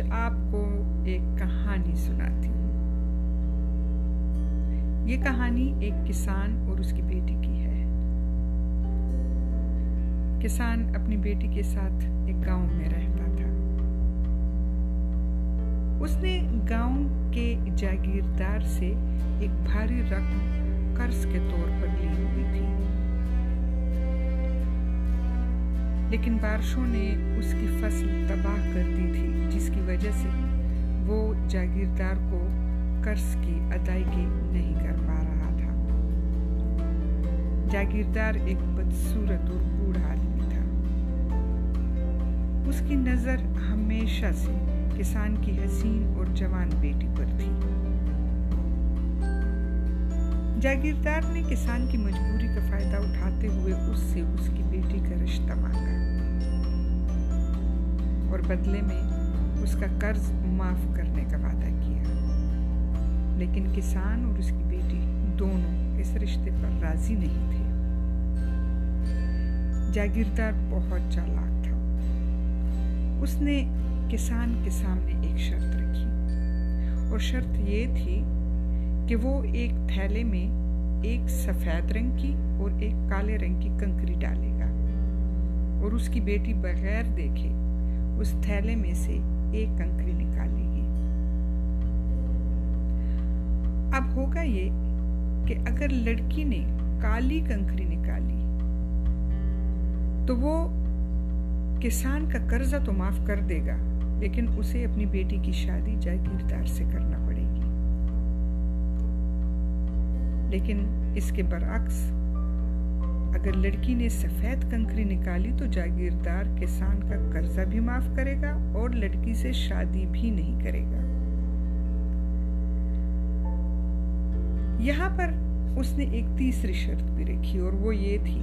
آج آپ کو ایک کہانی سناتی ہوں۔ یہ کہانی ایک کسان اور اس کی بیٹی کی ہے۔ کسان اپنی بیٹی کے ساتھ ایک گاؤں میں رہتا تھا۔ اس نے گاؤں کے جاگیردار سے ایک بھاری رقم قرض کے طور پر لی ہوئی تھی۔ لیکن بارشوں نے اس کی فصل تباہ کر دی تھی، جس کی وجہ سے وہ جاگیردار کو قرض کی ادائیگی نہیں کر پا رہا تھا۔ جاگیردار ایک بدصورت اور بوڑھا آدمی تھا۔ اس کی نظر ہمیشہ سے کسان کی حسین اور جوان بیٹی پر تھی۔ جاگیردار نے کسان کی مجبوری کا فائدہ اٹھاتے ہوئے اس سے اس کی بیٹی کا رشتہ مانگا اور بدلے میں اس کا قرض معاف کرنے کا وعدہ کیا۔ لیکن کسان اور اس کی بیٹی دونوں اس رشتے پر راضی نہیں تھے۔ جاگیردار بہت چالاک تھا۔ اس نے کسان کے سامنے ایک شرط رکھی اور شرط یہ تھی کہ وہ ایک تھیلے میں ایک سفید رنگ کی اور ایک کالے رنگ کی کنکری ڈالے گا اور اس کی بیٹی بغیر دیکھے اس تھیلے میں سے ایک کنکری نکالے گی۔ اب ہوگا یہ کہ اگر لڑکی نے کالی کنکری نکالی تو وہ کسان کا قرضہ تو معاف کر دے گا، لیکن اسے اپنی بیٹی کی شادی جاگیردار سے کرنا لیکن اس کے برعکس، اگر لڑکی نے سفید کنکری نکالی تو جاگیردار کسان کا قرضہ بھی معاف کرے گا اور لڑکی سے شادی بھی نہیں کرے گا۔ یہاں پر اس نے ایک تیسری شرط بھی رکھی اور وہ یہ تھی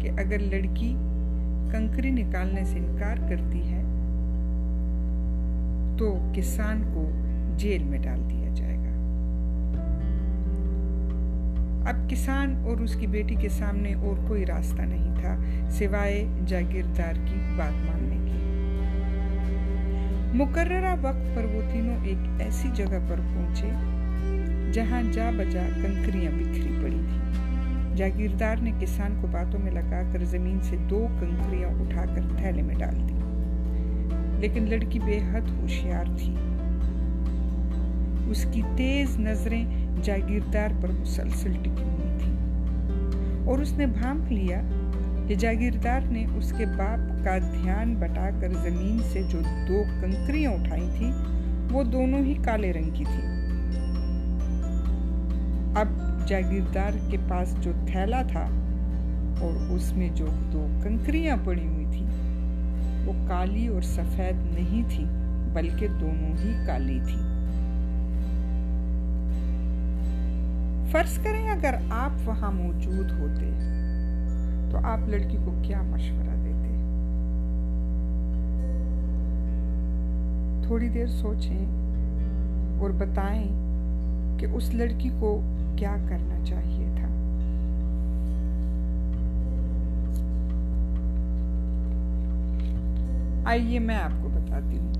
کہ اگر لڑکی کنکری نکالنے سے انکار کرتی ہے تو کسان کو جیل میں ڈال دیا اب کسان اور اس کی بیٹی کے سامنے اور کوئی راستہ نہیں تھا سوائے جاگیردار کی بات ماننے کی۔ مقررہ وقت پر وہ تینوں ایک ایسی جگہ پر پہنچے جہاں جا بجا کنکریاں بکھری پڑی تھی جاگیردار نے کسان کو باتوں میں لگا کر زمین سے دو کنکریاں اٹھا کر تھیلے میں ڈال دی۔ لیکن لڑکی بے حد ہوشیار تھی۔ اس کی تیز نظریں جاگیردار پر مسلسل ٹکی ہوئی تھی اور اس نے بھانپ لیا کہ جاگیردار نے اس کے باپ کا دھیان بٹا کر زمین سے جو دو کنکریاں اٹھائی تھی وہ دونوں ہی کالے رنگ کی تھی اب جاگیردار کے پاس جو تھیلا تھا اور اس میں جو دو کنکریاں پڑی ہوئی تھی وہ کالی اور سفید نہیں تھی بلکہ دونوں ہی کالی تھی فرض کریں اگر آپ وہاں موجود ہوتے تو آپ لڑکی کو کیا مشورہ دیتے؟ تھوڑی دیر سوچیں اور بتائیں کہ اس لڑکی کو کیا کرنا چاہیے تھا۔ آئیے میں آپ کو بتاتی ہوں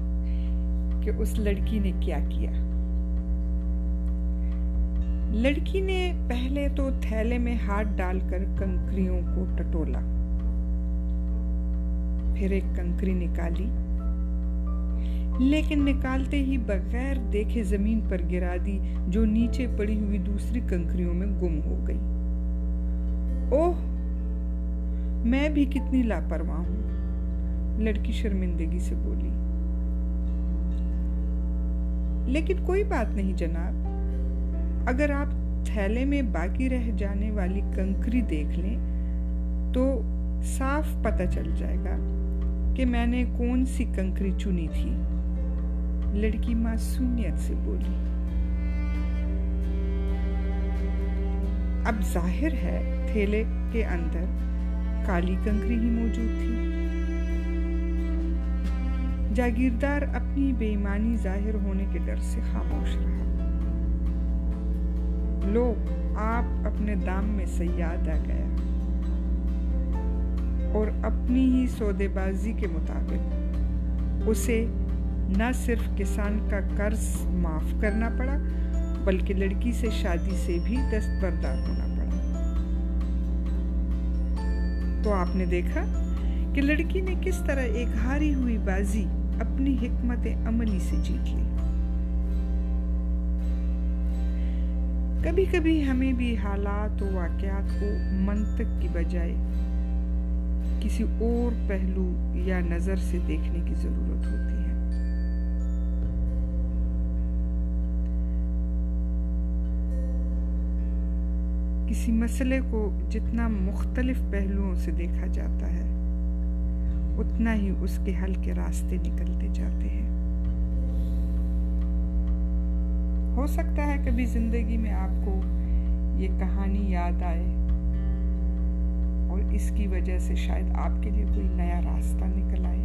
کہ اس لڑکی نے کیا کیا۔ لڑکی نے پہلے تو تھیلے میں ہاتھ ڈال کر کنکریوں کو ٹٹولا۔ پھر ایک کنکری نکالی۔ لیکن نکالتے ہی بغیر دیکھے زمین پر گرا دی، جو نیچے پڑی ہوئی دوسری کنکریوں میں گم ہو گئی۔ اوہ، میں بھی کتنی لاپرواہ ہوں، لڑکی شرمندگی سے بولی۔ لیکن کوئی بات نہیں جناب۔ اگر آپ تھیلے میں باقی رہ جانے والی کنکری دیکھ لیں، تو صاف پتہ چل جائے گا کہ میں نے کون سی کنکری چنی تھی۔ لڑکی معصومیت سے بولی۔ اب ظاہر ہے تھیلے کے اندر کالی کنکری ہی موجود تھی۔ جاگیردار اپنی بے ایمانی ظاہر ہونے کے ڈر سے خاموش رہا۔ لو، آپ اپنے دام میں سیاد آ گیا اور اپنی ہی سودے بازی کے مطابق اسے نہ صرف کسان کا قرض معاف کرنا پڑا، بلکہ لڑکی سے شادی سے بھی دستبردار ہونا پڑا۔ تو آپ نے دیکھا کہ لڑکی نے کس طرح ایک ہاری ہوئی بازی اپنی حکمت عملی سے جیت لی۔ کبھی کبھی ہمیں بھی حالات و واقعات کو منطق کی بجائے کسی اور پہلو یا نظر سے دیکھنے کی ضرورت ہوتی ہے۔ کسی مسئلے کو جتنا مختلف پہلوؤں سے دیکھا جاتا ہے، اتنا ہی اس کے حل کے راستے نکلتے جاتے ہیں۔ ہو سکتا ہے کبھی زندگی میں آپ کو یہ کہانی یاد آئے اور اس کی وجہ سے شاید آپ کے لیے کوئی نیا راستہ نکل آئے۔